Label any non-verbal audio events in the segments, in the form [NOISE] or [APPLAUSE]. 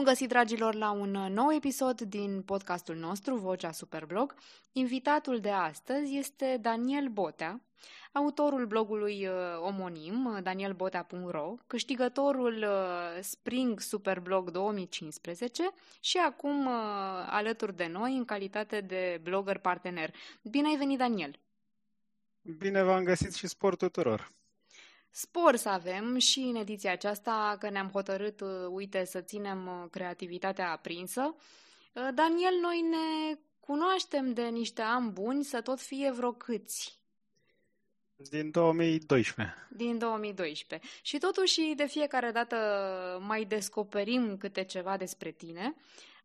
Bun găsit, dragilor, la un nou episod din podcastul nostru, Vocea Superblog. Invitatul de astăzi este Daniel Botea, autorul blogului uh, omonim, danielbotea.ro, câștigătorul uh, Spring Superblog 2015 și acum uh, alături de noi în calitate de blogger partener. Bine ai venit, Daniel! Bine v-am găsit și spor tuturor! Spor să avem și în ediția aceasta că ne-am hotărât, uite, să ținem creativitatea aprinsă. Daniel, noi ne cunoaștem de niște ani buni să tot fie vreo câți din 2012. Din 2012. Și totuși, de fiecare dată mai descoperim câte ceva despre tine.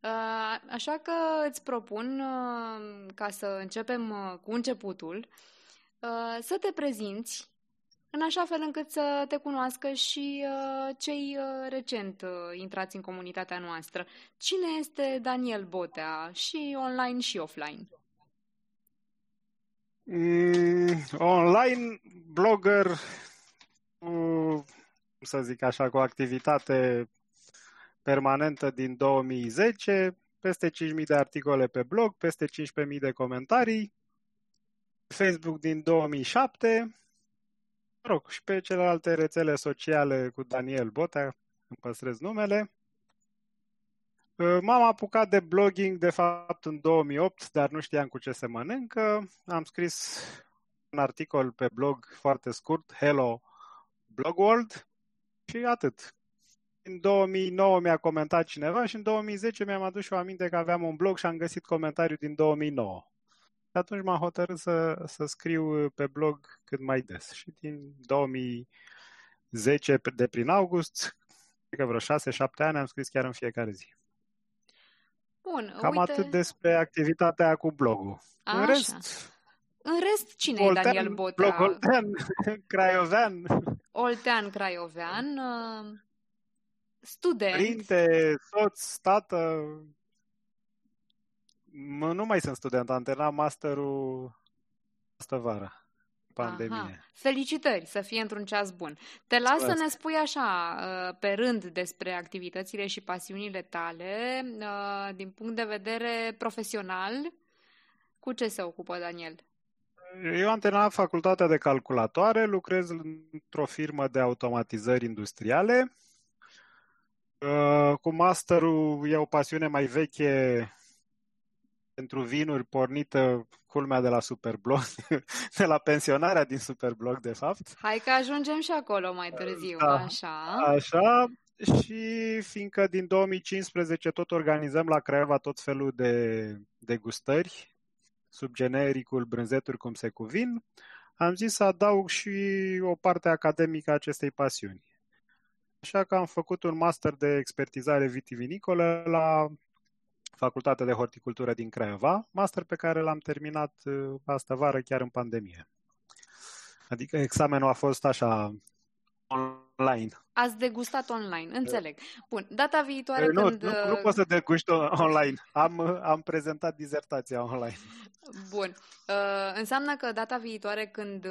Uh, așa că îți propun, uh, ca să începem uh, cu începutul, să te prezinți în așa fel încât să te cunoască și cei recent intrați în comunitatea noastră. Cine este Daniel Botea, și online și offline? Mm, online, blogger, cum să zic așa, cu activitate permanentă din 2010, peste 5.000 de articole pe blog, peste 15.000 de comentarii, Facebook din 2007, mă rog, și pe celelalte rețele sociale cu Daniel Botea, îmi păstrez numele. Uh, m-am apucat de blogging, de fapt, în 2008, dar nu știam cu ce se mănâncă. Am scris un articol pe blog foarte scurt, Hello Blog World, și atât. În 2009 mi-a comentat cineva și în 2010 mi-am adus și o aminte că aveam un blog și am găsit comentariu din 2009. Și atunci m-am hotărât să, să scriu pe blog cât mai des. Și din 2010, de prin august, cred că vreo 6-7 ani, am scris chiar în fiecare zi. Bun, Cam uite... atât despre activitatea cu blogul. Așa. În rest, în rest, cine Oltean, e Daniel Botea? Blog Oltean, [LAUGHS] Craiovean. Oltean, Craiovean, uh, student. Părinte, soț, tată. Nu mai sunt student, am terminat masterul asta vara pandemie. Aha. Felicitări, să fie într-un ceas bun. Te las să ne spui așa, uh, pe rând, despre activitățile și pasiunile tale, uh, din punct de vedere profesional. Cu ce se ocupă Daniel? Eu am terminat facultatea de calculatoare, lucrez într-o firmă de automatizări industriale. Uh, cu masterul e o pasiune mai veche pentru vinuri pornită culmea de la Superblog, [LAUGHS] de la pensionarea din Superblog, de fapt. Hai că ajungem și acolo mai târziu, da, așa. Așa, și fiindcă din 2015 tot organizăm la Craiova tot felul de degustări sub genericul brânzeturi cum se cuvin, am zis să adaug și o parte academică a acestei pasiuni. Așa că am făcut un master de expertizare vitivinicolă la Facultatea de Horticultură din Craiova, master pe care l-am terminat uh, astă vară chiar în pandemie. Adică examenul a fost așa online. Ați degustat online, înțeleg. Bun, data viitoare nu, când... Nu, nu uh, pot să degusti online. Am, am prezentat dizertația online. Bun. Uh, înseamnă că data viitoare când,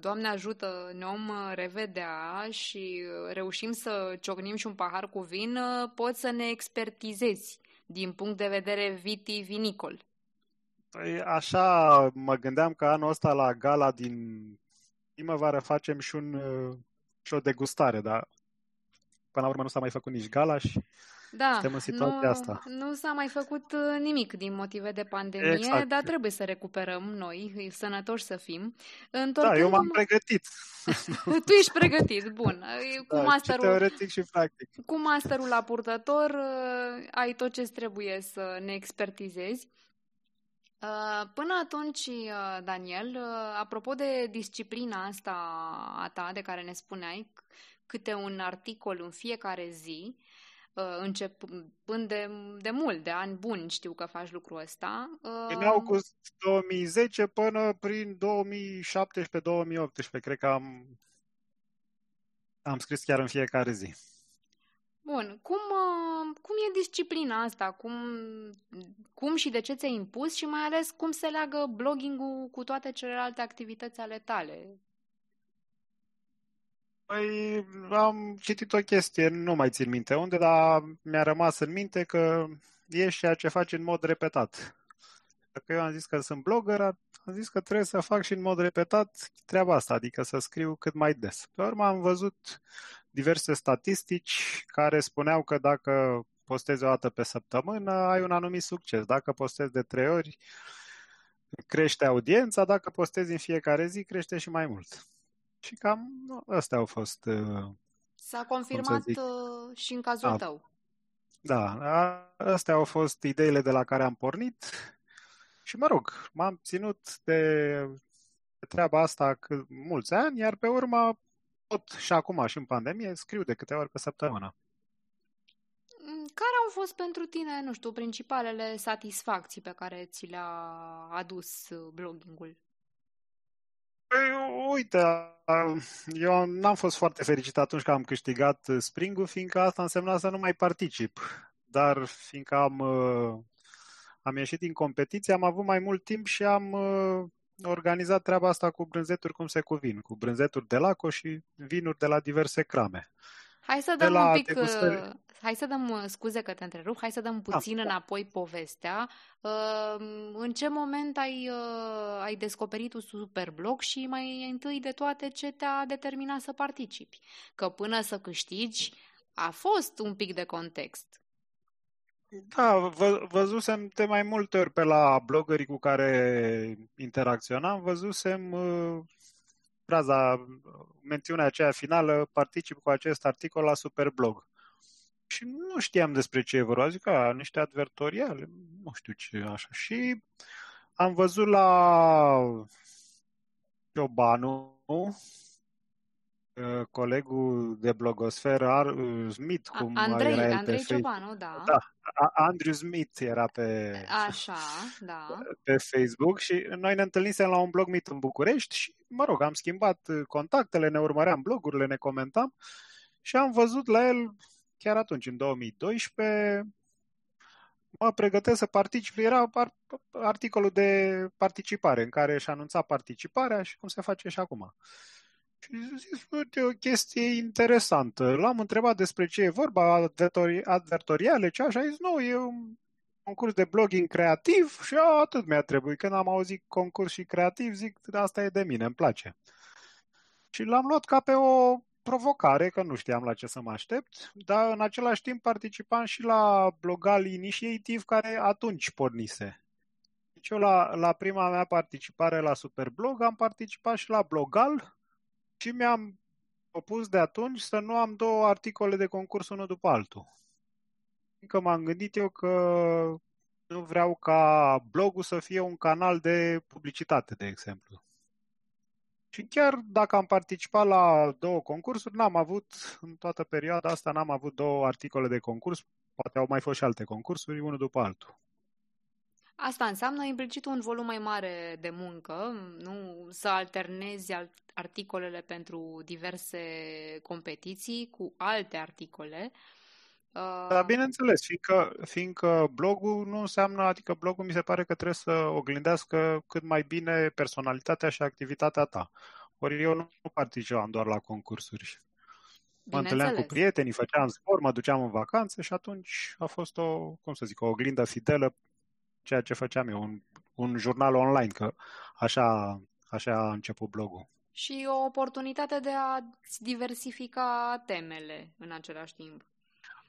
Doamne ajută, ne om revedea și reușim să ciocnim și un pahar cu vin, poți să ne expertizezi din punct de vedere vitivinicol? Păi așa mă gândeam că anul ăsta la gala din primăvară facem și, un, și o degustare, dar până la urmă nu s-a mai făcut nici gala și da, suntem în situația nu, asta. Nu s-a mai făcut uh, nimic din motive de pandemie, exact. dar trebuie să recuperăm noi, sănătoși să fim. Da, eu m-am pregătit. [LAUGHS] tu ești pregătit, bun. Cu da, masterul, și teoretic și practic. Cu masterul la purtător uh, ai tot ce trebuie să ne expertizezi. Uh, până atunci, Daniel, apropo de disciplina asta a ta de care ne spuneai, câte un articol în fiecare zi, Uh, începând de, de mult, de ani buni știu că faci lucrul ăsta. În uh, august 2010 până prin 2017-2018, cred că am, am scris chiar în fiecare zi. Bun, cum, uh, cum e disciplina asta? Cum, cum și de ce ți-ai impus și mai ales cum se leagă blogging-ul cu toate celelalte activități ale tale? Păi am citit o chestie, nu mai țin minte unde, dar mi-a rămas în minte că e ceea ce faci în mod repetat. Dacă eu am zis că sunt blogger, am zis că trebuie să fac și în mod repetat treaba asta, adică să scriu cât mai des. Pe urmă am văzut diverse statistici care spuneau că dacă postezi o dată pe săptămână, ai un anumit succes. Dacă postezi de trei ori, crește audiența, dacă postezi în fiecare zi, crește și mai mult. Și cam astea au fost. Uh, S-a confirmat uh, și în cazul da. tău. Da, astea au fost ideile de la care am pornit și mă rog, m-am ținut de, de treaba asta cât, mulți ani, iar pe urmă tot și acum și în pandemie scriu de câte ori pe săptămână. Mm, care au fost pentru tine, nu știu, principalele satisfacții pe care ți le-a adus bloggingul? Păi, uite, eu n-am fost foarte fericit atunci când am câștigat springul, fiindcă asta însemna să nu mai particip. Dar fiindcă am, am ieșit din competiție, am avut mai mult timp și am organizat treaba asta cu brânzeturi cum se cuvin, cu brânzeturi de laco și vinuri de la diverse crame. Hai să dăm un pic, degustări... Uh, hai să dăm, uh, scuze că te întrerup, hai să dăm da. puțin da. înapoi povestea. Uh, în ce moment ai, ai descoperit un superblog și mai întâi de toate ce te-a determinat să participi? Că până să câștigi a fost un pic de context. Da, vă, văzusem de mai multe ori pe la blogării cu care interacționam, văzusem fraza, mențiunea aceea finală, particip cu acest articol la Superblog. Și nu știam despre ce e vorba, zic, a, niște advertoriale, nu știu ce, așa. Și am văzut la Ciobanu, Uh, colegul de blogosferă, Ar, uh, Smith, cum Andrei, era el Andrei pe Ciobanu, da. Da, Andrew Smith era pe, Așa, da. pe Facebook și noi ne întâlnisem la un blog meet în București și, mă rog, am schimbat contactele, ne urmăream blogurile, ne comentam și am văzut la el chiar atunci, în 2012, mă pregătesc să particip. Era articolul de participare în care își anunța participarea și cum se face și acum. Și zis, uite, o chestie interesantă. L-am întrebat despre ce e vorba, advertori, advertoriale, ce așa, zis, nu, e un concurs de blogging creativ și a, atât mi-a trebuit. Când am auzit concurs și creativ, zic, asta e de mine, îmi place. Și l-am luat ca pe o provocare, că nu știam la ce să mă aștept, dar în același timp participam și la Blogal Initiative, care atunci pornise. Deci eu la, la prima mea participare la Superblog am participat și la Blogal, și mi-am propus de atunci să nu am două articole de concurs unul după altul. Încă m-am gândit eu că nu vreau ca blogul să fie un canal de publicitate, de exemplu. Și chiar dacă am participat la două concursuri, n-am avut, în toată perioada asta, n-am avut două articole de concurs, poate au mai fost și alte concursuri, unul după altul. Asta înseamnă implicit un volum mai mare de muncă, nu să alternezi articolele pentru diverse competiții cu alte articole. Da, bineînțeles, fiindcă, fiindcă blogul nu înseamnă, adică blogul mi se pare că trebuie să oglindească cât mai bine personalitatea și activitatea ta. Ori eu nu participam doar la concursuri. Mă întâlneam cu prietenii, făceam sport, mă duceam în vacanță și atunci a fost o, cum să zic, o oglindă fidelă ceea ce făceam eu, un, un jurnal online, că așa, așa a început blogul. Și o oportunitate de a diversifica temele în același timp.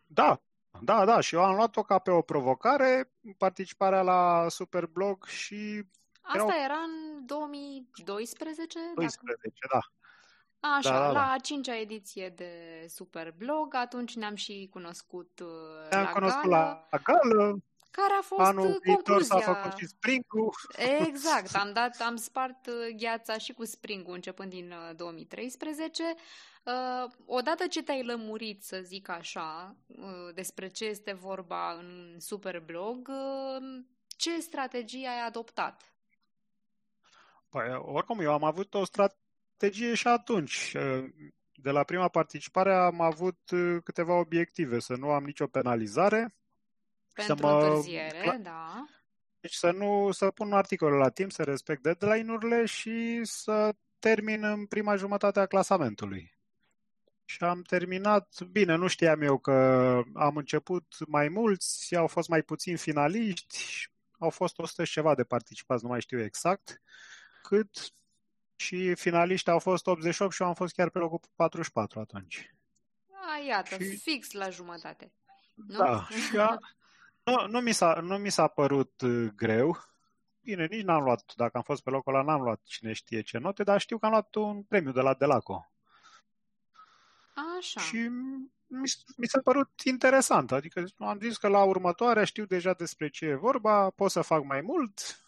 Da, da, da, și eu am luat-o ca pe o provocare, participarea la Superblog și... Asta erau... era în 2012? 12, dacă... da. Așa, da, da, da. la a cincea ediție de Superblog, atunci ne-am și cunoscut uh, ne-am la cunoscut gală. la gală, care a fost Anul concluzia? viitor s-a făcut și spring Exact, [LAUGHS] am, dat, am spart uh, gheața și cu spring începând din 2013. Uh, uh, odată ce te-ai lămurit, să zic așa, despre ce este vorba în Superblog, ce strategie ai adoptat? Păi, oricum, eu am avut o strategie și atunci. De la prima participare am avut câteva obiective, să nu am nicio penalizare, pentru să mă... întârziere, da. Deci să nu să pun articolul la timp, să respect deadline-urile și să termin în prima jumătate a clasamentului. Și am terminat, bine, nu știam eu că am început mai mulți, au fost mai puțini finaliști, au fost 100 și ceva de participați, nu mai știu exact cât, și finaliști au fost 88 și eu am fost chiar pe locul 44 atunci. A, iată, și... fix la jumătate. Nu? Da, și a... [LAUGHS] nu, nu, mi s-a, nu mi s-a părut uh, greu. Bine, nici n-am luat, dacă am fost pe locul ăla, n-am luat cine știe ce note, dar știu că am luat un premiu de la Delaco. Așa. Și mi, mi s-a părut interesant. Adică am zis că la următoarea știu deja despre ce e vorba, pot să fac mai mult.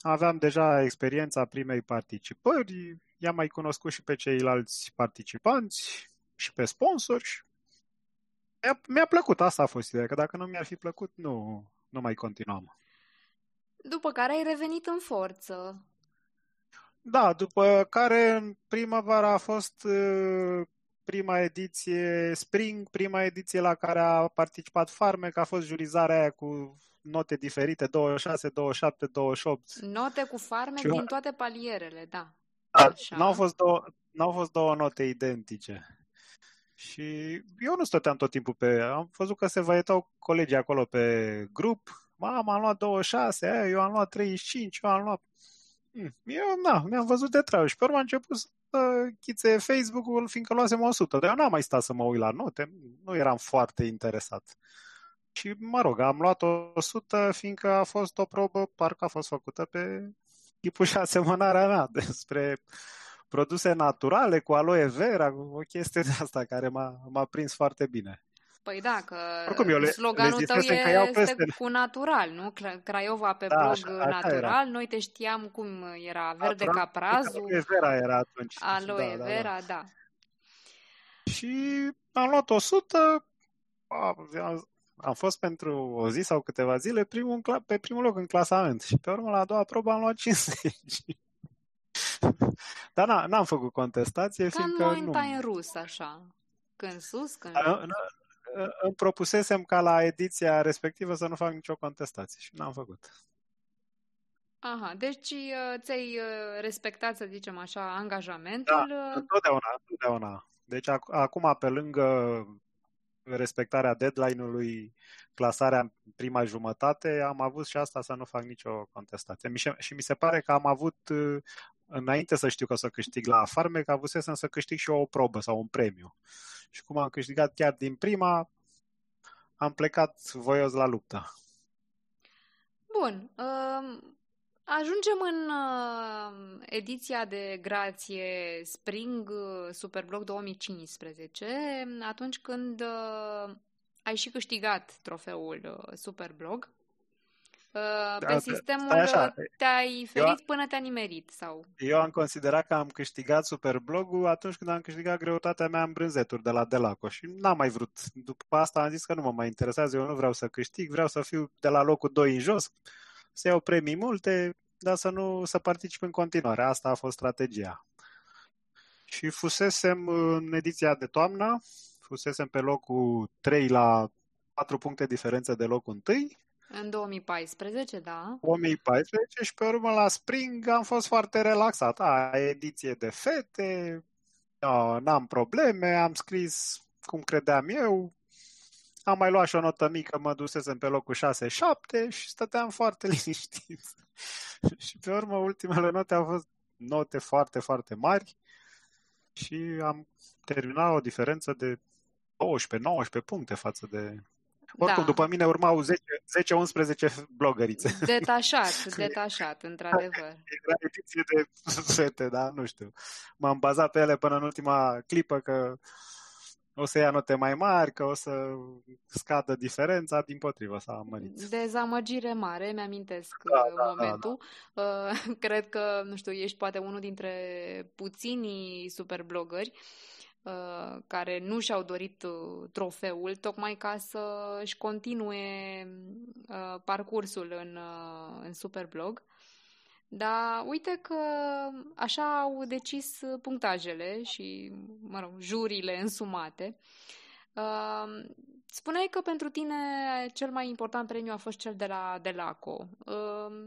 Aveam deja experiența primei participări, i-am mai cunoscut și pe ceilalți participanți și pe sponsori. Mi-a, mi-a plăcut, asta a fost ideea, că dacă nu mi-ar fi plăcut, nu, nu mai continuam. După care ai revenit în forță. Da, după care în primăvara a fost uh, prima ediție Spring, prima ediție la care a participat Farmec, a fost jurizarea aia cu note diferite, 26, 27, 28. Note cu Farmec Și din toate palierele, da. da n-au, fost două, n-au fost două note identice. Și eu nu stăteam tot timpul pe... Am văzut că se văietau colegii acolo pe grup. Mama, am luat 26, eu am luat 35, eu am luat... Hmm, eu, na, mi-am văzut de treabă și pe urmă a început să chițe Facebook-ul, fiindcă luasem 100. Dar eu n-am mai stat să mă uit la note, nu eram foarte interesat. Și, mă rog, am luat 100, fiindcă a fost o probă, parcă a fost făcută pe tipul și asemănarea mea [LAUGHS] despre produse naturale cu aloe vera, o chestie de asta care m-a, m-a prins foarte bine. Păi da, că Oricum, eu le, sloganul le tău e, este cu natural, nu? Craiova pe da, blog așa, natural, era. noi te știam cum era, verde natural, ca prazul. Aloe vera era atunci. Aloe da, vera, da, da. da. Și am luat 100, am fost pentru o zi sau câteva zile primul pe primul loc în clasament și pe urmă la a doua probă am luat 50. [LAUGHS] Dar n-am făcut contestație, Ca fiindcă în nu... în rus, așa. Când sus, când... Da, îmi propusesem ca la ediția respectivă să nu fac nicio contestație și n-am făcut. Aha, deci uh, ți-ai uh, respectat, să zicem așa, angajamentul? Da, uh, întotdeauna, întotdeauna. Deci acum, pe lângă respectarea deadline-ului, clasarea în prima jumătate, am avut și asta să nu fac nicio contestație. Și mi se pare că am avut, înainte să știu că o să câștig la Farmec, avusesem să câștig și o probă sau un premiu și cum am câștigat chiar din prima, am plecat voios la luptă. Bun. Uh, ajungem în uh, ediția de grație Spring uh, Superblog 2015, atunci când uh, ai și câștigat trofeul uh, Superblog. Uh, pe da, sistemul așa. te-ai ferit eu, până te-a nimerit? Sau? Eu am considerat că am câștigat Superblogul atunci când am câștigat greutatea mea în brânzeturi de la Delaco și n-am mai vrut. După asta am zis că nu mă mai interesează, eu nu vreau să câștig, vreau să fiu de la locul 2 în jos, să iau premii multe, dar să nu să particip în continuare. Asta a fost strategia. Și fusesem în ediția de toamnă, fusesem pe locul 3 la 4 puncte diferență de locul 1 în 2014, da. 2014 și pe urmă la Spring am fost foarte relaxat. A, ediție de fete, no, n-am probleme, am scris cum credeam eu, am mai luat și o notă mică, mă dusesem pe locul 6-7 și stăteam foarte [LAUGHS] liniștit. [LAUGHS] și pe urmă ultimele note au fost note foarte, foarte mari și am terminat o diferență de 12-19 puncte față de oricum, da. după mine urmau 10-11 blogărițe. [LAUGHS] Detașat, detașat, într-adevăr. Era ediție de fete, da, nu știu. M-am bazat pe ele până în ultima clipă că o să ia note mai mari, că o să scadă diferența, din potrivă s-a mărit. Dezamăgire mare, mi-amintesc da, uh, da, momentul. Da, da. Uh, [LAUGHS] cred că, nu știu, ești poate unul dintre puținii superblogări Uh, care nu și-au dorit uh, trofeul, tocmai ca să își continue uh, parcursul în, în Superblog. Dar uite că așa au decis punctajele și, mă rog, jurile însumate. Spuneai că pentru tine cel mai important premiu a fost cel de la Delaco.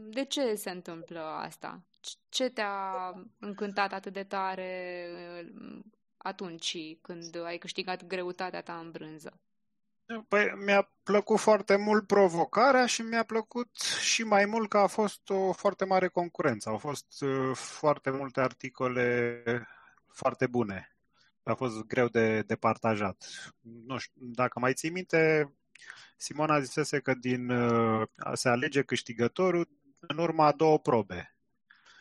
De ce se întâmplă asta? Ce te-a încântat atât de tare atunci când ai câștigat greutatea ta în brânză? Păi, mi-a plăcut foarte mult provocarea și mi-a plăcut și mai mult că a fost o foarte mare concurență. Au fost uh, foarte multe articole foarte bune. A fost greu de, de partajat. Nu știu, dacă mai ții minte, Simona zisese că din, uh, se alege câștigătorul în urma a două probe.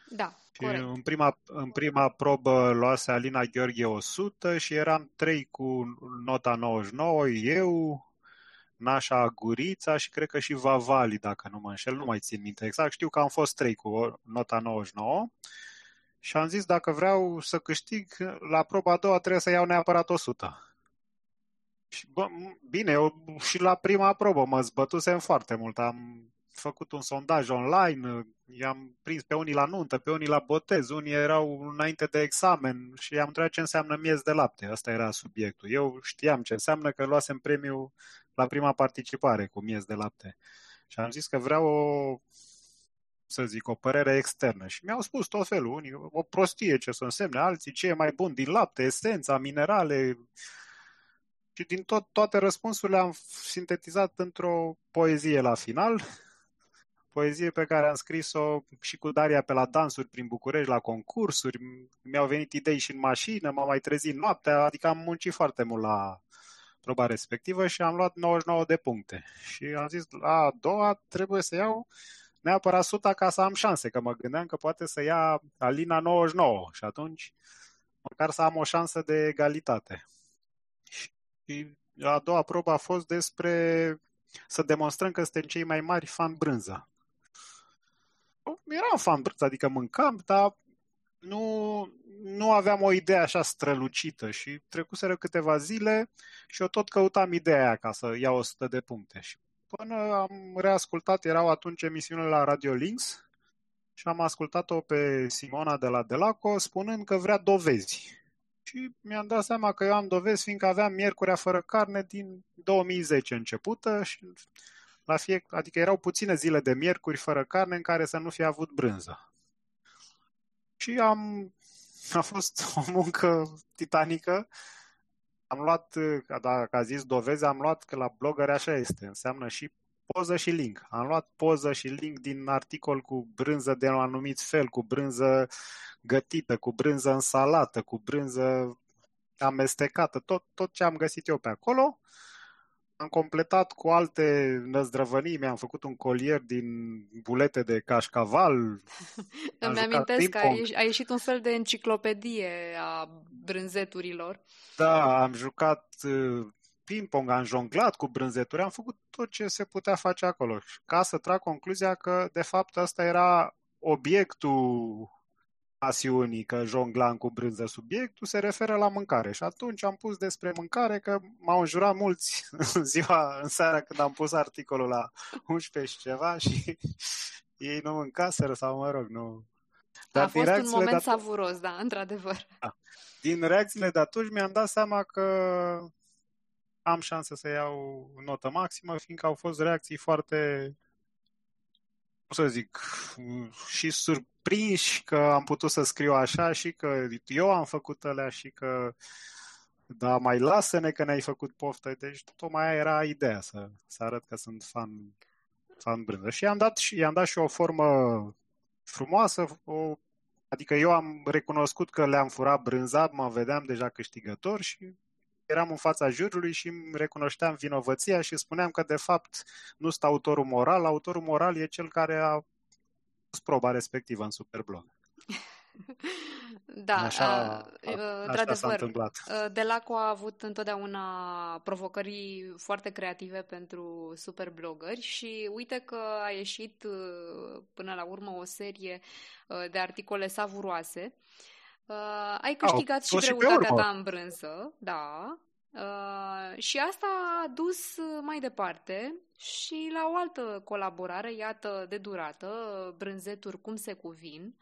Da, și în prima, în prima probă luase Alina Gheorghe 100 și eram trei cu nota 99, eu, Nașa Gurița și cred că și Vavali, dacă nu mă înșel, nu mai țin minte exact. Știu că am fost trei cu nota 99 și am zis dacă vreau să câștig, la proba a doua trebuie să iau neapărat 100. Și, bă, bine, eu și la prima probă mă zbătusem foarte mult. Am făcut un sondaj online, i-am prins pe unii la nuntă, pe unii la botez, unii erau înainte de examen și i-am întrebat ce înseamnă miez de lapte. Asta era subiectul. Eu știam ce înseamnă că luasem premiul la prima participare cu miez de lapte. Și am zis că vreau o, să zic, o părere externă. Și mi-au spus tot felul, unii, o prostie ce să însemne, alții ce e mai bun din lapte, esența, minerale. Și din tot, toate răspunsurile am sintetizat într-o poezie la final poezie pe care am scris-o și cu Daria pe la dansuri prin București, la concursuri. Mi-au venit idei și în mașină, m-am mai trezit noaptea, adică am muncit foarte mult la proba respectivă și am luat 99 de puncte. Și am zis, la a doua trebuie să iau neapărat 100 ca să am șanse, că mă gândeam că poate să ia Alina 99 și atunci măcar să am o șansă de egalitate. Și a doua probă a fost despre să demonstrăm că suntem cei mai mari fan brânză eram fan brânză, adică mâncam, dar nu, nu aveam o idee așa strălucită și trecuseră câteva zile și eu tot căutam ideea aia ca să iau 100 de puncte. Și până am reascultat, erau atunci emisiunile la Radio Links și am ascultat-o pe Simona de la Delaco spunând că vrea dovezi. Și mi-am dat seama că eu am dovezi fiindcă aveam miercurea fără carne din 2010 începută și la fie, adică erau puține zile de miercuri fără carne în care să nu fi avut brânză. Și am, a fost [LAUGHS] o muncă titanică. Am luat, dacă a zis dovezi, am luat că la blogger așa este, înseamnă și poză și link. Am luat poză și link din articol cu brânză de un anumit fel, cu brânză gătită, cu brânză în salată, cu brânză amestecată, tot, tot ce am găsit eu pe acolo am completat cu alte năzdrăvănii, mi-am făcut un colier din bulete de cașcaval. [LAUGHS] Îmi amintesc că a, ieșit, a ieșit un fel de enciclopedie a brânzeturilor. Da, am jucat uh, ping-pong, am jonglat cu brânzeturi, am făcut tot ce se putea face acolo. Ca să trag concluzia că, de fapt, asta era obiectul pasiunii că jonglam cu brânză subiectul se referă la mâncare. Și atunci am pus despre mâncare că m-au înjurat mulți în ziua, în seara când am pus articolul la 11 și ceva și [LAUGHS] ei nu mâncaseră sau mă rog, nu. Dar A fost un moment savuros, da, într-adevăr. Da. Din reacțiile de atunci mi-am dat seama că am șansă să iau notă maximă, fiindcă au fost reacții foarte, cum să zic, și sur, prinși că am putut să scriu așa și că eu am făcut alea și că da, mai lasă-ne că ne-ai făcut poftă. Deci tocmai aia era ideea să, să arăt că sunt fan, fan brânză. Și i-am dat, i-am dat și o formă frumoasă, o, adică eu am recunoscut că le-am furat brânza, mă vedeam deja câștigător și eram în fața jurului și îmi recunoșteam vinovăția și spuneam că de fapt nu sunt autorul moral, autorul moral e cel care a proba respectivă în Superblog. Da, așa, uh, într-adevăr, uh, Delaco a avut întotdeauna provocări foarte creative pentru superblogări și uite că a ieșit uh, până la urmă o serie uh, de articole savuroase. Uh, ai câștigat oh, și greutatea ta în brânză, da, Uh, și asta a dus mai departe și la o altă colaborare, iată, de durată, brânzeturi cum se cuvin.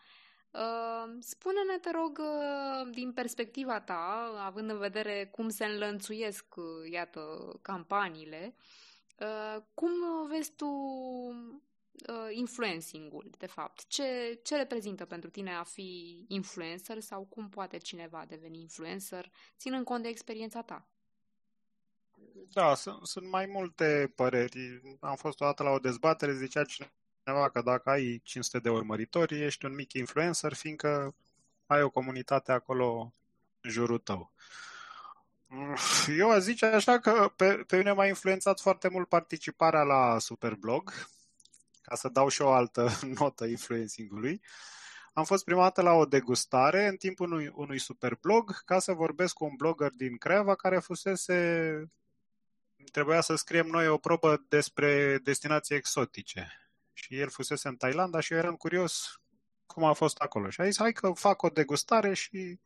Uh, spune-ne, te rog, uh, din perspectiva ta, având în vedere cum se înlănțuiesc, uh, iată, campaniile, uh, cum vezi tu uh, influencing-ul, de fapt. Ce, ce reprezintă pentru tine a fi influencer sau cum poate cineva deveni influencer, ținând cont de experiența ta? Da, sunt, sunt mai multe păreri. Am fost o dată la o dezbatere, zicea cineva că dacă ai 500 de urmăritori, ești un mic influencer, fiindcă ai o comunitate acolo în jurul tău. Eu aș zice așa că pe, pe mine m-a influențat foarte mult participarea la Superblog, ca să dau și o altă [LAUGHS] notă influencing-ului. Am fost prima dată la o degustare în timpul unui, unui superblog ca să vorbesc cu un blogger din Creva care fusese trebuia să scriem noi o probă despre destinații exotice. Și el fusese în Thailanda și eu eram curios cum a fost acolo. Și a zis, hai că fac o degustare și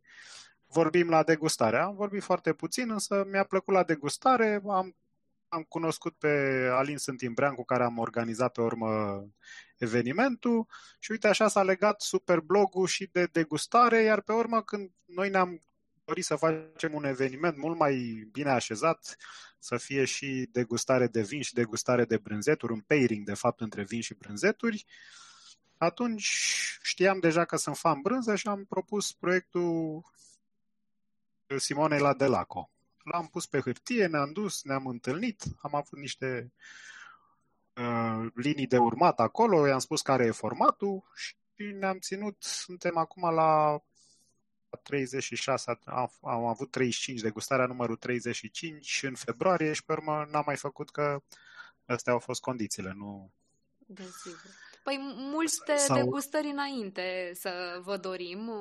vorbim la degustare. Am vorbit foarte puțin, însă mi-a plăcut la degustare. Am, am cunoscut pe Alin Sântimbrean, cu care am organizat pe urmă evenimentul și uite așa s-a legat super blogul și de degustare, iar pe urmă când noi ne-am dorit să facem un eveniment mult mai bine așezat, să fie și degustare de vin și degustare de brânzeturi, un pairing de fapt între vin și brânzeturi, atunci știam deja că sunt fan brânză și am propus proiectul Simonei la Delaco. L-am pus pe hârtie, ne-am dus, ne-am întâlnit, am avut niște uh, linii de urmat acolo, i-am spus care e formatul și ne-am ținut, suntem acum la 36, am, am avut 35, degustarea numărul 35 în februarie și pe urmă n-am mai făcut că astea au fost condițiile, nu... Desigur. Păi multe Sau... degustări înainte să vă dorim.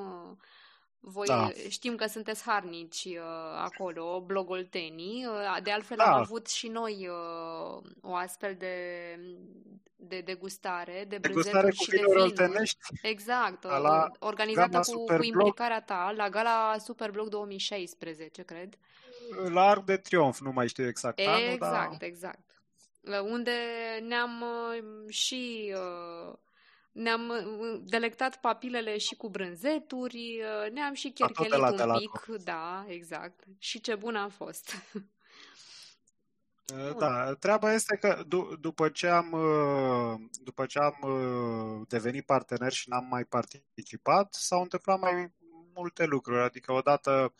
Voi da. știm că sunteți harnici uh, acolo, blogul Teni. Uh, de altfel da. am avut și noi uh, o astfel de, de degustare, de brânzeturi și de vinuri. Exact, la organizată cu, cu implicarea ta la Gala Superblog 2016, cred. La Arc de Triunf, nu mai știu exact Exact, anul, dar... exact. Unde ne-am și ne-am uh, delectat papilele și cu brânzeturi, uh, ne-am și cherchelit un pic. Da, exact. Și ce bun a fost. Uh, da, treaba este că d- după ce am, după ce am devenit partener și n-am mai participat, s-au întâmplat mai multe lucruri. Adică odată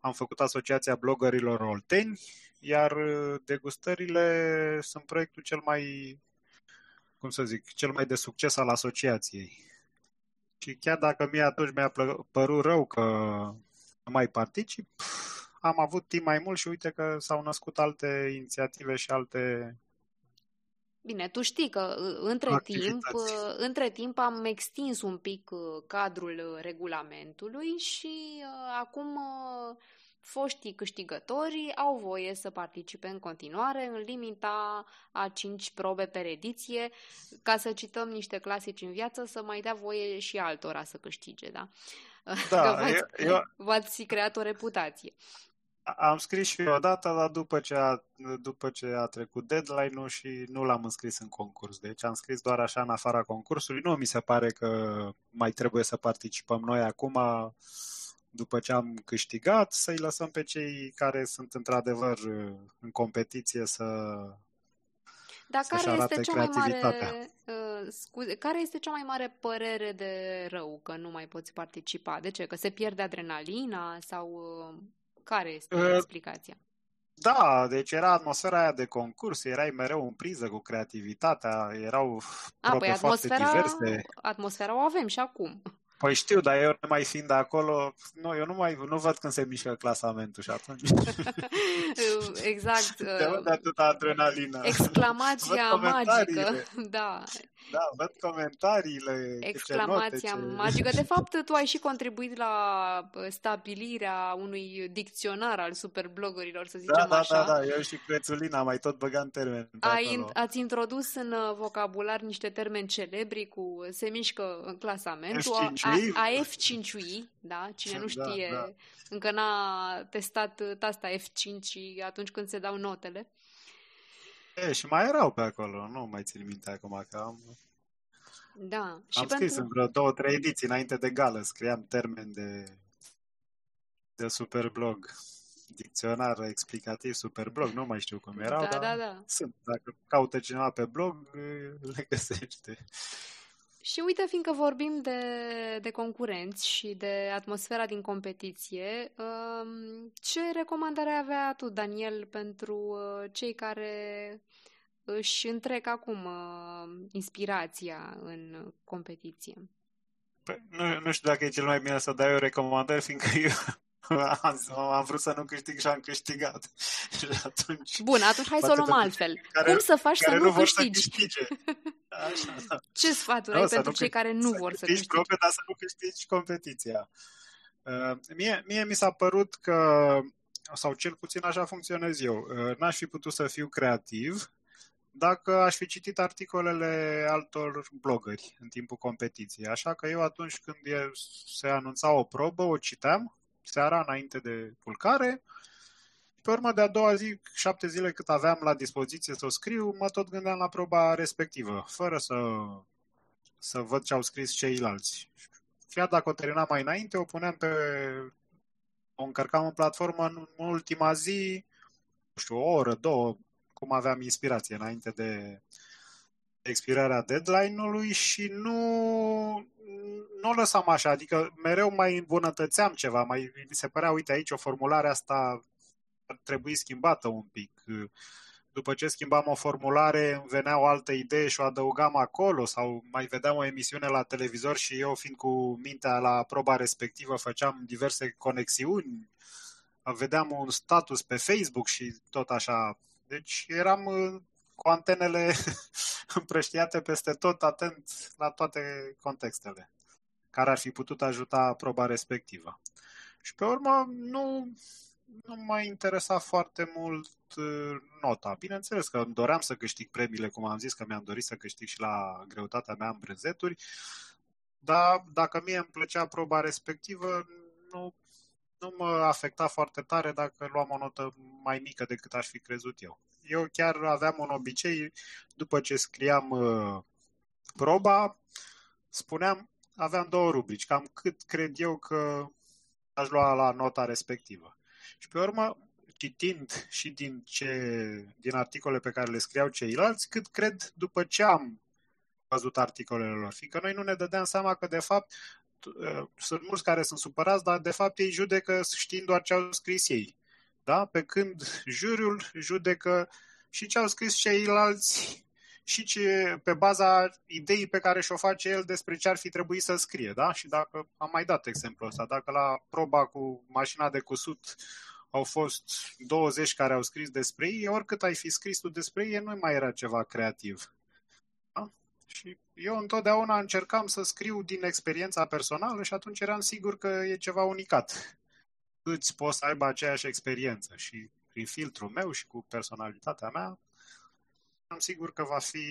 am făcut Asociația Blogărilor Olteni, iar degustările sunt proiectul cel mai cum să zic, cel mai de succes al asociației. Și chiar dacă mie atunci mi-a părut rău că nu mai particip, am avut timp mai mult și uite că s-au născut alte inițiative și alte Bine, tu știi că între timp, între timp am extins un pic cadrul regulamentului și acum foștii câștigători au voie să participe în continuare în limita a 5 probe per ediție, ca să cităm niște clasici în viață, să mai dea voie și altora să câștige, da? Da, că v-ați, eu, v-ați creat o reputație. Am scris și eu odată, dar după ce, a, după ce a trecut deadline-ul și nu l-am înscris în concurs. Deci am scris doar așa în afara concursului. Nu mi se pare că mai trebuie să participăm noi acum după ce am câștigat, să-i lăsăm pe cei care sunt într-adevăr uh, în competiție să dar care este cea mai mare uh, scuze, care este cea mai mare părere de rău că nu mai poți participa? De ce? Că se pierde adrenalina sau uh, care este uh, explicația? Da, deci era atmosfera aia de concurs, erai mereu în priză cu creativitatea, erau A, păi atmosfera, diverse. atmosfera o avem și acum. Păi știu, dar eu mai fiind de acolo, nu, eu nu mai nu văd când se mișcă clasamentul și atunci. [LAUGHS] exact. [LAUGHS] De unde atâta adrenalină? Exclamația [LAUGHS] magică. Da. Da, văd comentariile. Exclamația note, ce... magică. De fapt, tu ai și contribuit la stabilirea unui dicționar al superbloggerilor, să zicem da, da, așa. Da, da, eu și Crețulina mai tot băgam termeni. Ai, ați introdus în uh, vocabular niște termeni celebri cu se mișcă în clasamentul. A, a F5-ui, da? Cine nu da, știe, da, da. încă n-a testat tasta F5 atunci când se dau notele. E, și mai erau pe acolo, nu mai țin minte acum că am... Da. Și am scris pentru... în vreo două, trei ediții înainte de gală, scriam termen de, de super blog. dicționar explicativ super blog, nu mai știu cum erau, da, dar da, da. sunt. Dacă caută cineva pe blog, le găsește. Și uite, fiindcă vorbim de, de concurenți și de atmosfera din competiție, um, ce recomandare avea tu, Daniel, pentru uh, cei care își întrec acum uh, inspirația în competiție? Păi, nu, nu știu dacă e cel mai bine să dai o recomandare, fiindcă [LAUGHS] eu [LAUGHS] am, am vrut să nu câștig și am câștigat. [LAUGHS] și atunci, Bun, atunci hai să o luăm altfel. Care, Cum să faci să nu, nu câștigi? Să câștige. Așa, da. Ce sfaturi ai pentru cei care nu vor să câștige? [LAUGHS] probe, dar să nu câștigi competiția. Uh, mie, mie mi s-a părut că, sau cel puțin așa funcționez eu, uh, n-aș fi putut să fiu creativ dacă aș fi citit articolele altor blogări în timpul competiției. Așa că eu atunci când e, se anunța o probă, o citeam seara înainte de culcare. Pe urmă, de a doua zi, șapte zile cât aveam la dispoziție să o scriu, mă tot gândeam la proba respectivă, fără să, să văd ce au scris ceilalți. Chiar dacă o terminam mai înainte, o puneam pe... o încărcam în platformă în ultima zi, nu știu, o oră, două, cum aveam inspirație înainte de expirarea deadline-ului și nu, nu o lăsam așa, adică mereu mai îmbunătățeam ceva, mai mi se părea, uite aici o formulare asta ar trebui schimbată un pic. După ce schimbam o formulare, îmi venea o altă idee și o adăugam acolo sau mai vedeam o emisiune la televizor și eu, fiind cu mintea la proba respectivă, făceam diverse conexiuni, vedeam un status pe Facebook și tot așa. Deci eram cu antenele [LAUGHS] împrăștiate peste tot, atent la toate contextele care ar fi putut ajuta proba respectivă. Și pe urmă nu, nu m-a interesat foarte mult uh, nota. Bineînțeles că îmi doream să câștig premiile, cum am zis că mi-am dorit să câștig și la greutatea mea în brânzeturi, dar dacă mie îmi plăcea proba respectivă, nu, nu mă afecta foarte tare dacă luam o notă mai mică decât aș fi crezut eu. Eu chiar aveam un obicei, după ce scriam uh, proba, spuneam, aveam două rubrici, cam cât cred eu că aș lua la nota respectivă. Și pe urmă, citind și din, ce, din articole pe care le scriau ceilalți, cât cred după ce am văzut articolele lor. Fiindcă noi nu ne dădeam seama că, de fapt, uh, sunt mulți care sunt supărați, dar, de fapt, ei judecă știind doar ce au scris ei. Da? Pe când [LAUGHS] juriul judecă și ce au scris ceilalți și ce, pe baza ideii pe care și-o face el despre ce ar fi trebuit să scrie. Da? Și dacă am mai dat exemplul ăsta, dacă la proba cu mașina de cusut au fost 20 care au scris despre ei, oricât ai fi scris tu despre ei, nu mai era ceva creativ. Da? Și eu întotdeauna încercam să scriu din experiența personală și atunci eram sigur că e ceva unicat îți poți să aibă aceeași experiență și prin filtrul meu și cu personalitatea mea, am sigur că va fi,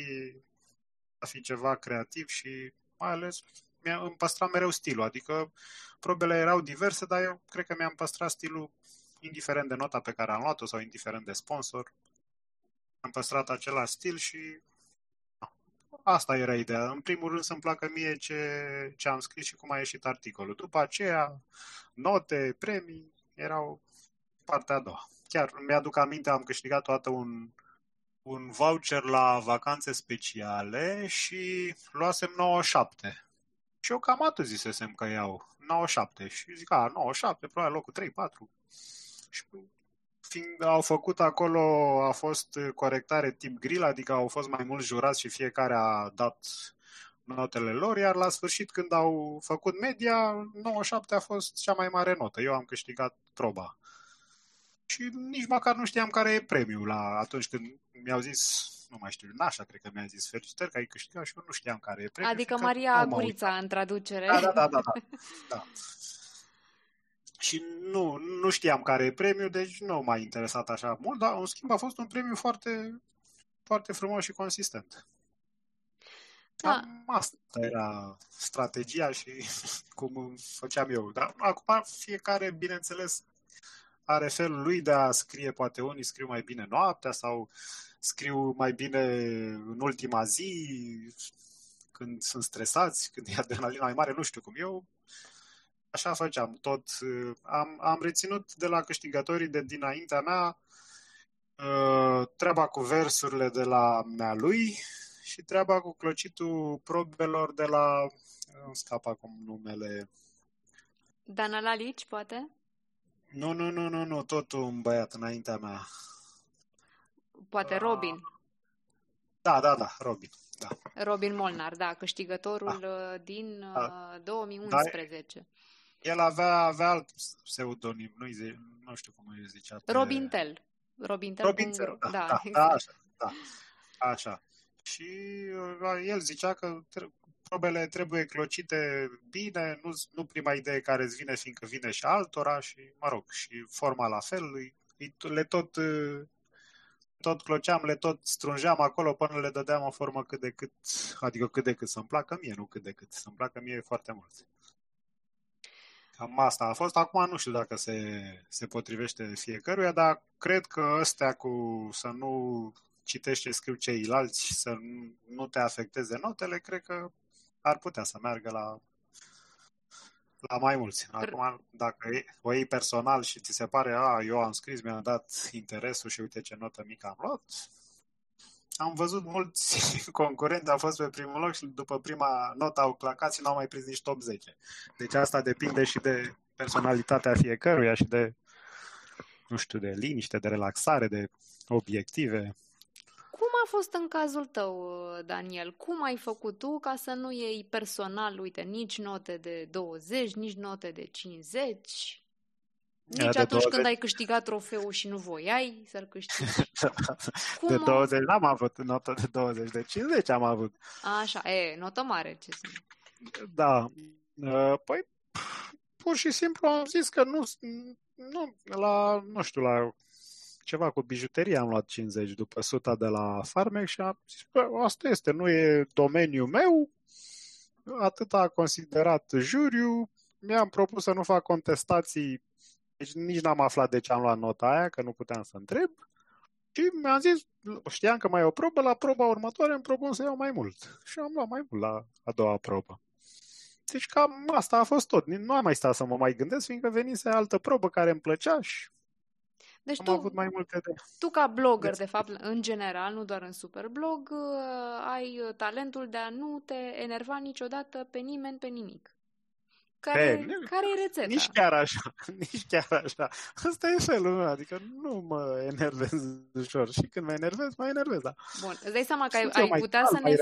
va fi ceva creativ și mai ales mi-am îmi păstrat mereu stilul, adică probele erau diverse, dar eu cred că mi-am păstrat stilul indiferent de nota pe care am luat-o sau indiferent de sponsor. Am păstrat același stil și asta era ideea. În primul rând să-mi placă mie ce, ce am scris și cum a ieșit articolul. După aceea, note, premii, erau partea a doua. Chiar mi-aduc aminte, am câștigat toată un, un voucher la vacanțe speciale și luasem 97. Și eu cam atât zisesem că iau. 97. Și zic, a, 97, probabil locul 3, 4. Și fiind au făcut acolo, a fost corectare tip grill, adică au fost mai mulți jurați și fiecare a dat notele lor, iar la sfârșit când au făcut media, 97 a fost cea mai mare notă. Eu am câștigat proba. Și nici măcar nu știam care e premiul la atunci când mi-au zis, nu mai știu, Nașa cred că mi-a zis felicitări că ai câștigat și eu nu știam care e premiul. Adică Maria Gurița în traducere. Da, da, da, da. da. [LAUGHS] da. Și nu, nu știam care e premiul, deci nu m-a interesat așa mult, dar în schimb a fost un premiu foarte, foarte frumos și consistent. Da. Cam asta era strategia și [LAUGHS] cum făceam eu. Dar acum fiecare, bineînțeles, are felul lui de a scrie, poate unii scriu mai bine noaptea sau scriu mai bine în ultima zi, când sunt stresați, când e adrenalina mai mare, nu știu cum. Eu așa făceam tot. Am, am reținut de la câștigătorii de dinaintea mea uh, treaba cu versurile de la mea lui și treaba cu clocitul probelor de la... Îmi scap acum numele. Dana Lalici, poate? Nu, nu, nu, nu, nu, tot un băiat înaintea mea. Poate Robin. Da, da, da, Robin. Da. Robin Molnar, da, câștigătorul da. Uh, din da. 2011. Uh, da. El avea, avea alt pseudonim, nu, nu știu cum îi zicea. Pe... Robin Tel. Robin Tel. Robin Tel, da, da, da, exact. da, așa, da, așa. Și uh, el zicea că probele trebuie clocite bine, nu, nu prima idee care îți vine, fiindcă vine și altora și, mă rog, și forma la fel, le tot tot cloceam, le tot strungeam acolo până le dădeam o formă cât de cât, adică cât de cât să-mi placă mie, nu cât de cât, să-mi placă mie foarte mult. Cam asta a fost. Acum nu știu dacă se, se potrivește fiecăruia, dar cred că ăstea cu să nu citești ce scriu ceilalți, să nu te afecteze notele, cred că ar putea să meargă la la mai mulți. Acum, dacă o iei personal și ți se pare, a, eu am scris, mi-a dat interesul și uite ce notă mică am luat, am văzut mulți [LAUGHS] concurenți, au fost pe primul loc și după prima notă au clacat și n-au mai prins nici top 10. Deci asta depinde și de personalitatea fiecăruia și de, nu știu, de liniște, de relaxare, de obiective a fost în cazul tău, Daniel? Cum ai făcut tu ca să nu iei personal, uite, nici note de 20, nici note de 50? Nici de atunci 20... când ai câștigat trofeul și nu voiai să-l câștigi. [LAUGHS] Cum de 20 a... n-am avut notă de 20, de 50 am avut. Așa, e, notă mare, ce să Da. Uh, păi, pur și simplu am zis că nu, nu, la, nu știu, la ceva cu bijuterie am luat 50 după suta de la Farmec și am zis, bă, asta este, nu e domeniul meu, atât a considerat juriu, mi-am propus să nu fac contestații, deci nici n-am aflat de ce am luat nota aia, că nu puteam să întreb. Și mi-am zis, știam că mai e o probă, la proba următoare îmi propun să iau mai mult. Și am luat mai mult la a doua probă. Deci cam asta a fost tot. Nu am mai stat să mă mai gândesc, fiindcă venise altă probă care îmi plăcea și deci am tu, avut mai multe de... Tu ca blogger, de fapt, în general, nu doar în Superblog, uh, ai uh, talentul de a nu te enerva niciodată pe nimeni, pe nimic. Care, pe, care e rețeta? Nici chiar așa, [LAUGHS] nici chiar așa. Asta e felul meu, adică nu mă enervez ușor și când mă enervez, mă enervez, da. Bun, îți dai seama că ai, ai putea să ne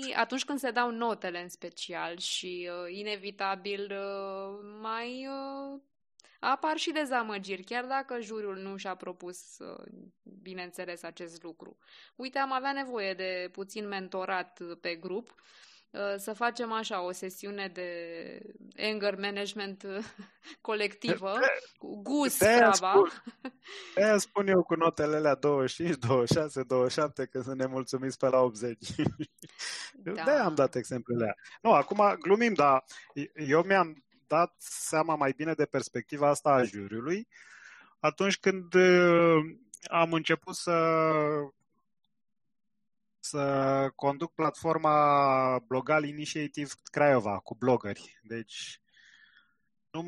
fii, atunci când se dau notele în special și uh, inevitabil uh, mai uh, apar și dezamăgiri, chiar dacă juriul nu și-a propus, bineînțeles, acest lucru. Uite, am avea nevoie de puțin mentorat pe grup, uh, să facem așa o sesiune de anger management uh, [LAUGHS] colectivă, cu gus treaba. [LAUGHS] Aia spun eu cu notele alea 25, 26, 27, că sunt nemulțumiți pe la 80. Da. de am dat exemplele alea. Nu, acum glumim, dar eu mi-am dat seama mai bine de perspectiva asta a juriului atunci când uh, am început să să conduc platforma Blogal Initiative Craiova cu blogări. Deci nu,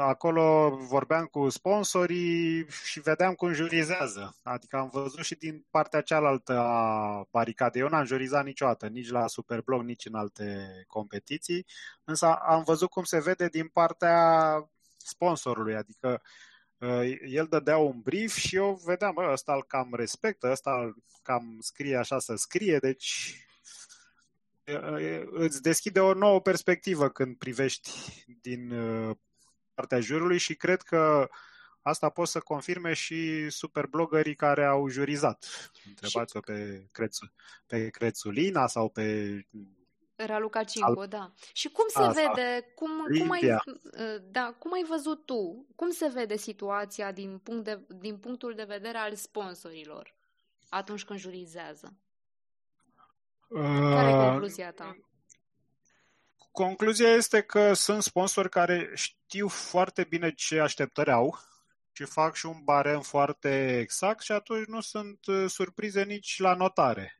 acolo vorbeam cu sponsorii și vedeam cum jurizează. Adică am văzut și din partea cealaltă a baricadei. Eu n-am jurizat niciodată, nici la Superblog, nici în alte competiții, însă am văzut cum se vede din partea sponsorului. Adică uh, el dădea un brief și eu vedeam, bă, ăsta îl cam respectă, ăsta îl cam scrie așa să scrie, deci îți deschide o nouă perspectivă când privești din partea jurului și cred că asta pot să confirme și superblogării care au jurizat. Întrebați-o pe, Crețu, pe Crețulina sau pe Raluca Cinco, Al... da. Și cum se Asta. vede, cum, cum, ai, da, cum ai văzut tu, cum se vede situația din, punct de, din punctul de vedere al sponsorilor atunci când jurizează? Care e uh, concluzia ta? Concluzia este că sunt sponsori care știu foarte bine ce așteptări au și fac și un barem foarte exact și atunci nu sunt uh, surprize nici la notare.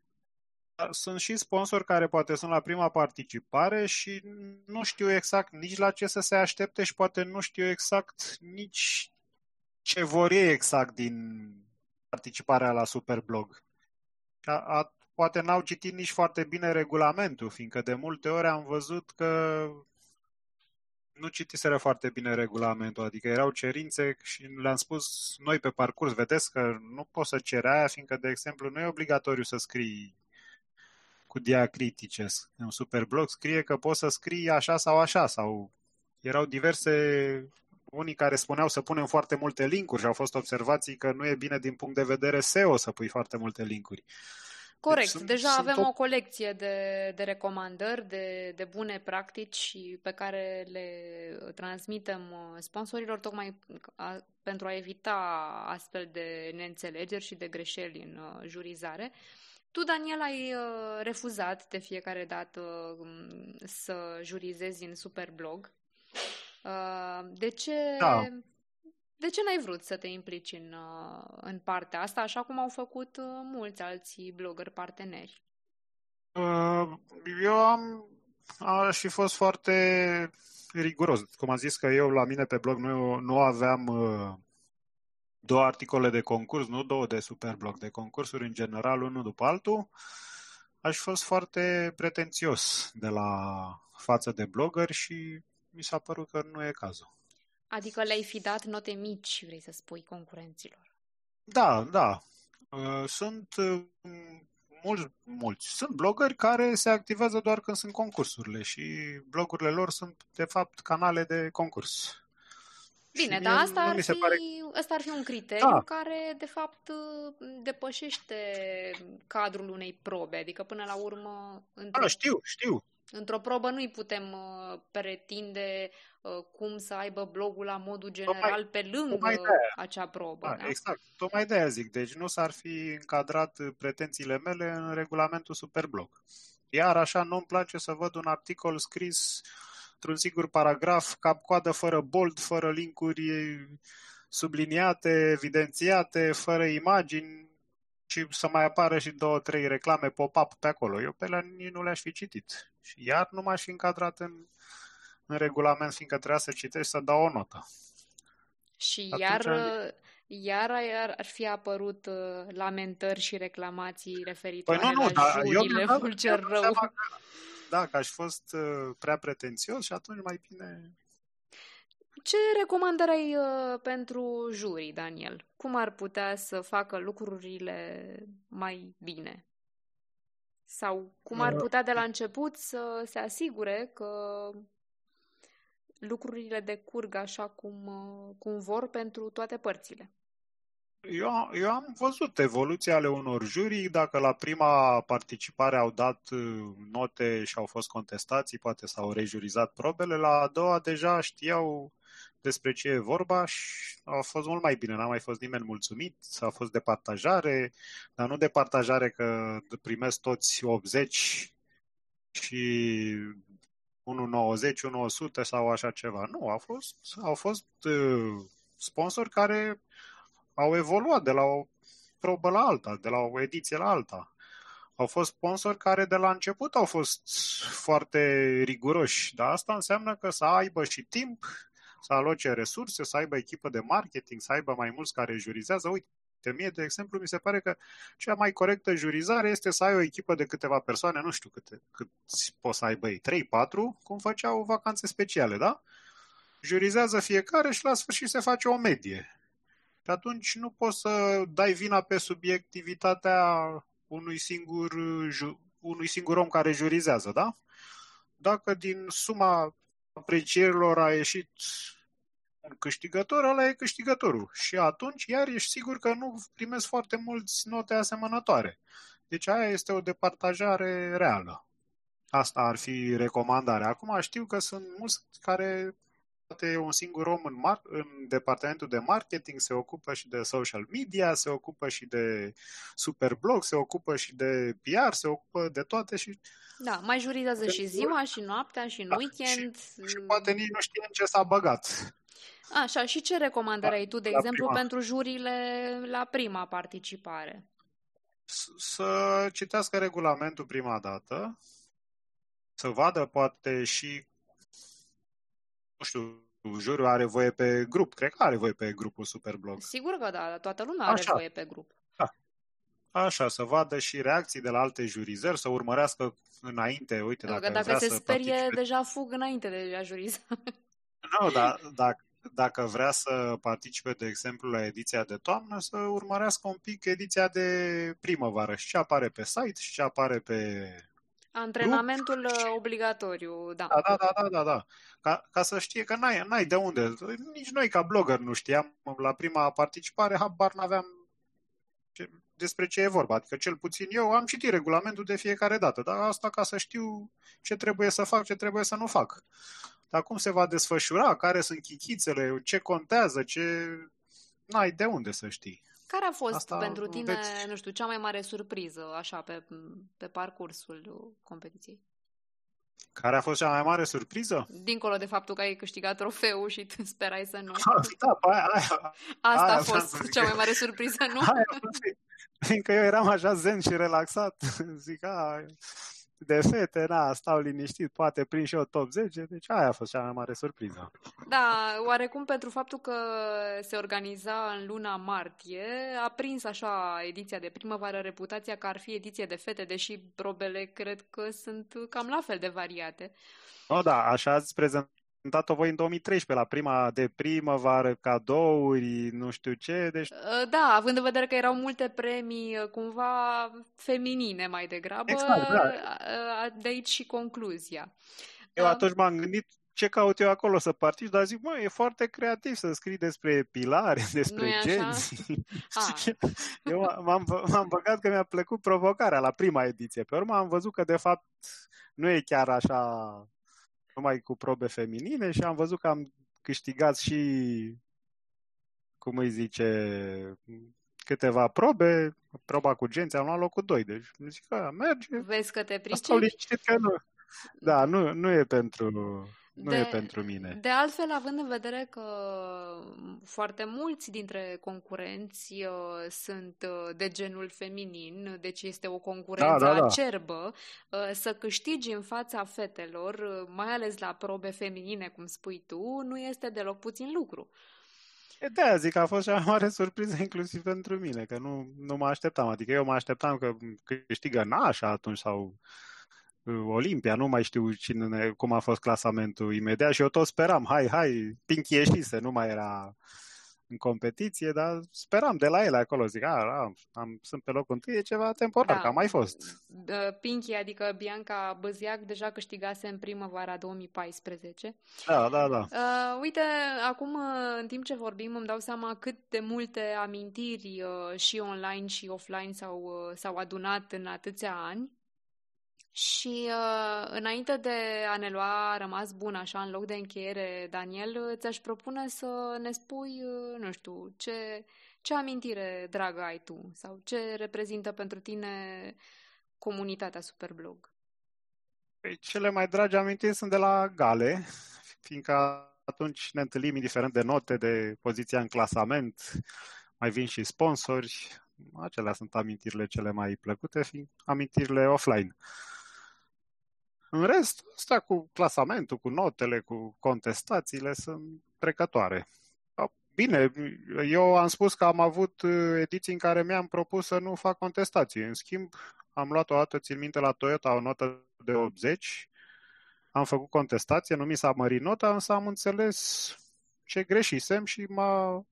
Sunt și sponsori care poate sunt la prima participare și nu știu exact nici la ce să se aștepte și poate nu știu exact nici ce vor ei exact din participarea la Superblog. A, a, poate n-au citit nici foarte bine regulamentul, fiindcă de multe ori am văzut că nu citiseră foarte bine regulamentul, adică erau cerințe și le-am spus noi pe parcurs, vedeți că nu poți să ceri aia, fiindcă, de exemplu, nu e obligatoriu să scrii cu diacritice. În un superblog scrie că poți să scrii așa sau așa, sau erau diverse unii care spuneau să punem foarte multe linkuri și au fost observații că nu e bine din punct de vedere SEO să pui foarte multe linkuri. Corect. Deci, Deja sunt avem o colecție de, de recomandări, de, de bune practici pe care le transmitem uh, sponsorilor tocmai a, pentru a evita astfel de neînțelegeri și de greșeli în uh, jurizare. Tu, Daniel, ai uh, refuzat de fiecare dată um, să jurizezi în Superblog. De ce da. De ce n-ai vrut să te implici în, uh, în partea asta, așa cum au făcut uh, mulți alții blogger parteneri? Uh, eu am aș fi fost foarte riguros. Cum am zis că eu la mine pe blog nu, nu aveam două articole de concurs, nu două de superblog, de concursuri în general, unul după altul, aș fi fost foarte pretențios de la față de blogger și mi s-a părut că nu e cazul. Adică le-ai fi dat note mici, vrei să spui, concurenților. Da, da. Uh, sunt uh, mulți, mulți. Sunt blogări care se activează doar când sunt concursurile și blogurile lor sunt, de fapt, canale de concurs. Bine, dar asta ar, fi, pare... asta ar fi un criteriu da. care, de fapt, uh, depășește cadrul unei probe. Adică, până la urmă... Într-o... Da, știu, știu. Într-o probă nu-i putem uh, pretinde uh, cum să aibă blogul la modul general tocmai, pe lângă acea probă. Da, da? Exact, tocmai de-aia zic. Deci nu s-ar fi încadrat pretențiile mele în regulamentul Superblog. Iar așa nu-mi place să văd un articol scris într-un singur paragraf, cap-coadă, fără bold, fără linkuri subliniate, evidențiate, fără imagini, și să mai apară și două, trei reclame pop-up pe acolo. Eu pe la nici nu le-aș fi citit. Și iar nu m-aș fi încadrat în, în regulament, fiindcă trebuia să citești să dau o notă. Și Atunci iar, am... iar, iar ar fi apărut uh, lamentări și reclamații referitoare păi nu, nu, la da, jurile eu Fulger rău. Da, că aș fost uh, prea pretențios și atunci mai bine ce recomandări ai uh, pentru jurii, Daniel? Cum ar putea să facă lucrurile mai bine? Sau cum ar uh. putea de la început să se asigure că lucrurile decurg așa cum, uh, cum vor pentru toate părțile? Eu, eu am văzut evoluția ale unor jurii, dacă la prima participare au dat uh, note și au fost contestații, poate s-au rejurizat probele, la a doua deja știau despre ce e vorba și a fost mult mai bine. N-a mai fost nimeni mulțumit, a fost departajare, dar nu departajare că primesc toți 80 și 1,90, 1,100 sau așa ceva. Nu, au fost, au fost uh, sponsori care au evoluat de la o probă la alta, de la o ediție la alta. Au fost sponsori care de la început au fost foarte riguroși, dar asta înseamnă că să aibă și timp să aloce resurse, să aibă echipă de marketing, să aibă mai mulți care jurizează. Uite, mie, de exemplu, mi se pare că cea mai corectă jurizare este să ai o echipă de câteva persoane, nu știu câte, cât poți să aibă ei, 3-4, cum făceau vacanțe speciale, da? Jurizează fiecare și la sfârșit se face o medie. Și atunci nu poți să dai vina pe subiectivitatea unui singur, unui singur om care jurizează, da? Dacă din suma aprecierilor a ieșit un câștigător, ăla e câștigătorul. Și atunci, iar ești sigur că nu primesc foarte mulți note asemănătoare. Deci aia este o departajare reală. Asta ar fi recomandarea. Acum știu că sunt mulți care poate un singur om în, mar- în departamentul de marketing se ocupă și de social media, se ocupă și de superblog, se ocupă și de PR, se ocupă de toate și da, mai jurizează și ziua, și noaptea, și în da, weekend. Și, și poate nici nu știe în ce s-a băgat. Așa, și ce recomandări da, ai tu, de exemplu, prima. pentru jurile la prima participare? să citească regulamentul prima dată, să vadă poate și, nu știu, juriul are voie pe grup. Cred că are voie pe grupul Superblog. Sigur că da, toată lumea are Așa. voie pe grup. Da. Așa, să vadă și reacții de la alte jurizări, să urmărească înainte, uite, dacă, dacă vrea se să sperie, participe... deja fug înainte de a juriza. Nu, [LAUGHS] dar dacă, dacă vrea să participe, de exemplu, la ediția de toamnă, să urmărească un pic ediția de primăvară și ce apare pe site și ce apare pe Antrenamentul grup. Uh, obligatoriu, da. Da, da, da, da, da. da. Ca, ca să știe că n-ai, n-ai de unde. Nici noi ca blogger nu știam. La prima participare habar n-aveam ce, despre ce e vorba. Adică cel puțin eu am citit regulamentul de fiecare dată, dar asta ca să știu ce trebuie să fac, ce trebuie să nu fac. Dar cum se va desfășura, care sunt chichițele, ce contează, ce... N-ai de unde să știi. Care a fost Asta pentru tine, veți... nu știu, cea mai mare surpriză, așa, pe, pe parcursul competiției? Care a fost cea mai mare surpriză? Dincolo de faptul că ai câștigat trofeul și sperai să nu. [LAUGHS] da, aia, aia, Asta [LAUGHS] aia a fost cea mai mare surpriză, nu? Aia, fiindcă eu eram așa zen și relaxat, [LAUGHS] zic, a, de fete, na, stau liniștit, poate prin și eu top 10, deci aia a fost cea mai mare surpriză. Da, oarecum pentru faptul că se organiza în luna martie, a prins așa ediția de primăvară reputația că ar fi ediție de fete, deși probele cred că sunt cam la fel de variate. Oh, da, așa ați prezent dat-o voi în 2013, la prima de primăvară, cadouri, nu știu ce. Deci... Uh, da, având în vedere că erau multe premii uh, cumva feminine mai degrabă, exact, da. Uh, de aici și concluzia. Eu atunci m-am gândit ce caut eu acolo să particip, dar zic, mă, e foarte creativ să scrii despre pilari, [LAUGHS] despre genți. [LAUGHS] Ah. eu m-am, m-am băgat că mi-a plăcut provocarea la prima ediție. Pe urmă am văzut că, de fapt, nu e chiar așa numai cu probe feminine și am văzut că am câștigat și, cum îi zice, câteva probe, proba cu genți, am luat locul 2, deci zic că merge. Vezi că te pricepi? că nu. Da, nu, nu e pentru nu de, e pentru mine. De altfel, având în vedere că foarte mulți dintre concurenți uh, sunt uh, de genul feminin, deci este o concurență da, da, da. acerbă, uh, să câștigi în fața fetelor, uh, mai ales la probe feminine, cum spui tu, nu este deloc puțin lucru. E de aia zic că a fost cea mai [LAUGHS] mare surpriză inclusiv pentru mine, că nu, nu mă așteptam. Adică eu mă așteptam că câștigă Nașa atunci sau Olimpia, nu mai știu cine, cum a fost clasamentul imediat și eu tot speram, hai, hai, Pinky ieșise, nu mai era în competiție, dar speram de la ele acolo, zic, a, a am, sunt pe locul întâi, e ceva temporar, da. că a mai fost. Pinky, adică Bianca Băziac, deja câștigase în primăvara 2014. Da, da, da. Uh, uite, acum, în timp ce vorbim, îmi dau seama cât de multe amintiri uh, și online și offline s-au, uh, s-au adunat în atâția ani și uh, înainte de a ne lua rămas bun așa în loc de încheiere, Daniel, ți-aș propune să ne spui, uh, nu știu, ce, ce amintire dragă ai tu sau ce reprezintă pentru tine comunitatea Superblog? Păi, cele mai dragi amintiri sunt de la Gale, fiindcă atunci ne întâlnim indiferent de note, de poziția în clasament, mai vin și sponsori, acelea sunt amintirile cele mai plăcute, fiind amintirile offline. În rest, asta cu clasamentul, cu notele, cu contestațiile sunt trecătoare. Bine, eu am spus că am avut uh, ediții în care mi-am propus să nu fac contestații. În schimb, am luat o dată, țin minte, la Toyota o notă de 80, am făcut contestație, nu mi s-a mărit nota, însă am înțeles ce greșisem și m-a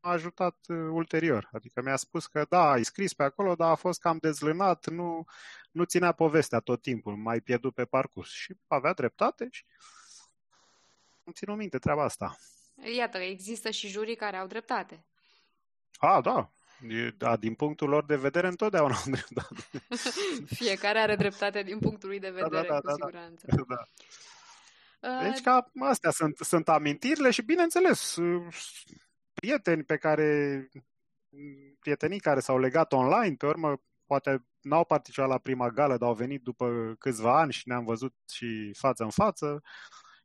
a ajutat uh, ulterior. Adică mi-a spus că da, ai scris pe acolo, dar a fost cam dezlânat, nu, nu ținea povestea tot timpul, mai pierdut pe parcurs. Și avea dreptate și îmi țin minte treaba asta. Iată, există și jurii care au dreptate. A, da. Da, din punctul lor de vedere întotdeauna au [LAUGHS] dreptate. [LAUGHS] Fiecare are dreptate din punctul lui de vedere, da, da, da, cu da, siguranță. Da. [LAUGHS] da. Deci ca astea sunt, sunt amintirile și bineînțeles prieteni pe care prietenii care s-au legat online, pe urmă poate n-au participat la prima gală, dar au venit după câțiva ani și ne-am văzut și față în față.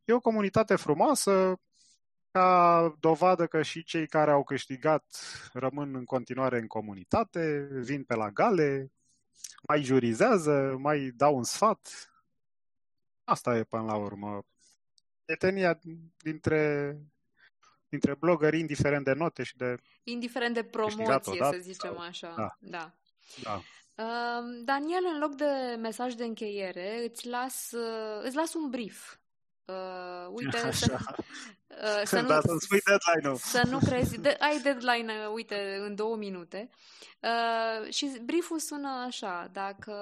E o comunitate frumoasă, ca dovadă că și cei care au câștigat rămân în continuare în comunitate, vin pe la gale, mai jurizează, mai dau un sfat. Asta e până la urmă. Prietenia dintre, dintre blogări, indiferent de note și de... Indiferent de promoție, să zicem așa. Da. da. da. Uh, Daniel, în loc de mesaj de încheiere, îți las, uh, îți las un brief Uh, uite, [LAUGHS] Așa. să, uh, să, [LAUGHS] nu, da, să spui deadline-ul. Să nu crezi. De, ai deadline, uite, în două minute. Uh, și brieful sună așa. Dacă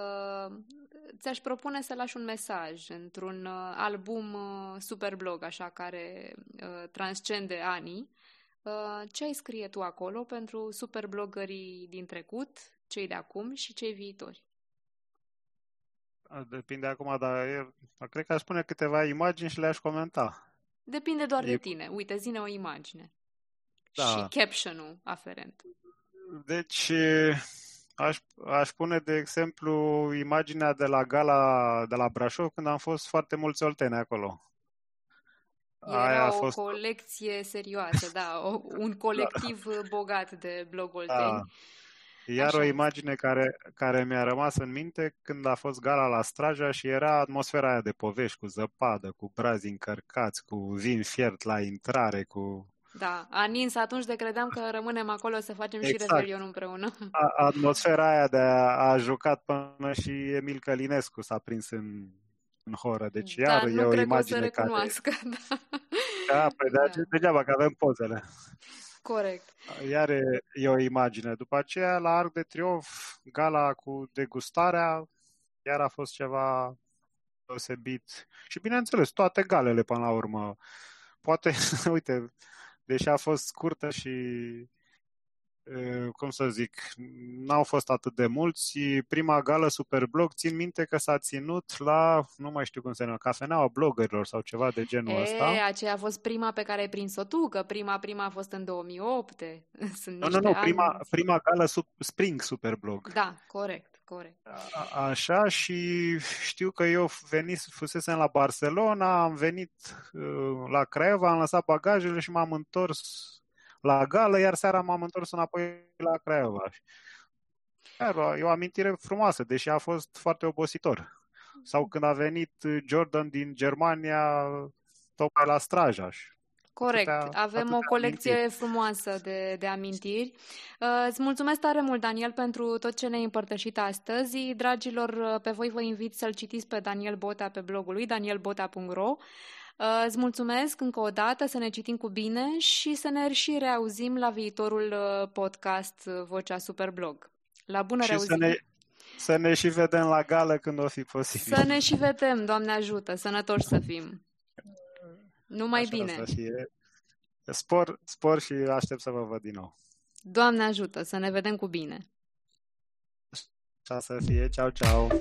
ți-aș propune să lași un mesaj într-un uh, album uh, superblog, așa, care uh, transcende anii, uh, ce ai scrie tu acolo pentru superblogării din trecut, cei de acum și cei viitori? Depinde acum, dar eu cred că aș spune câteva imagini și le-aș comenta. Depinde doar e... de tine. Uite, zine o imagine. Da. Și caption-ul aferent. Deci, aș, aș pune, de exemplu, imaginea de la gala de la Brașov, când am fost foarte mulți olteni acolo. Era Aia a o fost... colecție serioasă, da, o, un [LAUGHS] colectiv da. bogat de blog olteni. Da. Iar Așa. o imagine care, care mi-a rămas în minte când a fost gala la Straja și era atmosfera aia de povești cu zăpadă, cu brazi încărcați, cu vin fiert la intrare, cu... Da, a nins atunci de credeam că rămânem acolo să facem exact. și Revelion împreună. [LAUGHS] A, atmosfera aia de a, a jucat până și Emil Călinescu s-a prins în, în horă. Deci da, iar e o imagine care... [LAUGHS] Da. da, păi da. degeaba că avem pozele. Corect. Iar e, e o imagine. După aceea, la Arc de Triunf, gala cu degustarea, iar a fost ceva deosebit. Și bineînțeles, toate galele până la urmă. Poate, [LAUGHS] uite, deși a fost scurtă și cum să zic, n-au fost atât de mulți. Prima gală Superblog, țin minte că s-a ținut la, nu mai știu cum se numește, cafeneaua bloggerilor sau ceva de genul e, ăsta. aceea a fost prima pe care ai prins-o tu, că prima, prima a fost în 2008. [LAUGHS] Sunt nu, nu, nu, prima, prima gală sub, Spring Superblog. Da, corect, corect. A, așa și știu că eu venit, fusesem la Barcelona, am venit uh, la Craiova, am lăsat bagajele și m-am întors la gală, iar seara m-am întors înapoi la Craiova. Iar e o amintire frumoasă, deși a fost foarte obositor. Sau când a venit Jordan din Germania, tocmai la Strajaș. Corect. Atâtea, Avem atâtea o colecție amintiri. frumoasă de, de amintiri. Uh, îți mulțumesc tare mult, Daniel, pentru tot ce ne-ai împărtășit astăzi. Dragilor, uh, pe voi vă invit să-l citiți pe Daniel Bota pe blogul lui, danielbota.ro. Uh, îți mulțumesc încă o dată, să ne citim cu bine și să ne și reauzim la viitorul uh, podcast uh, Vocea Superblog. La bună și reauzire! Să ne, să ne și vedem la gală când o fi posibil. Să ne și vedem, Doamne ajută, sănătoși să fim. Numai Așa bine! Să fie. Spor, spor și aștept să vă văd din nou. Doamne ajută, să ne vedem cu bine! Așa să fie, ceau, ceau!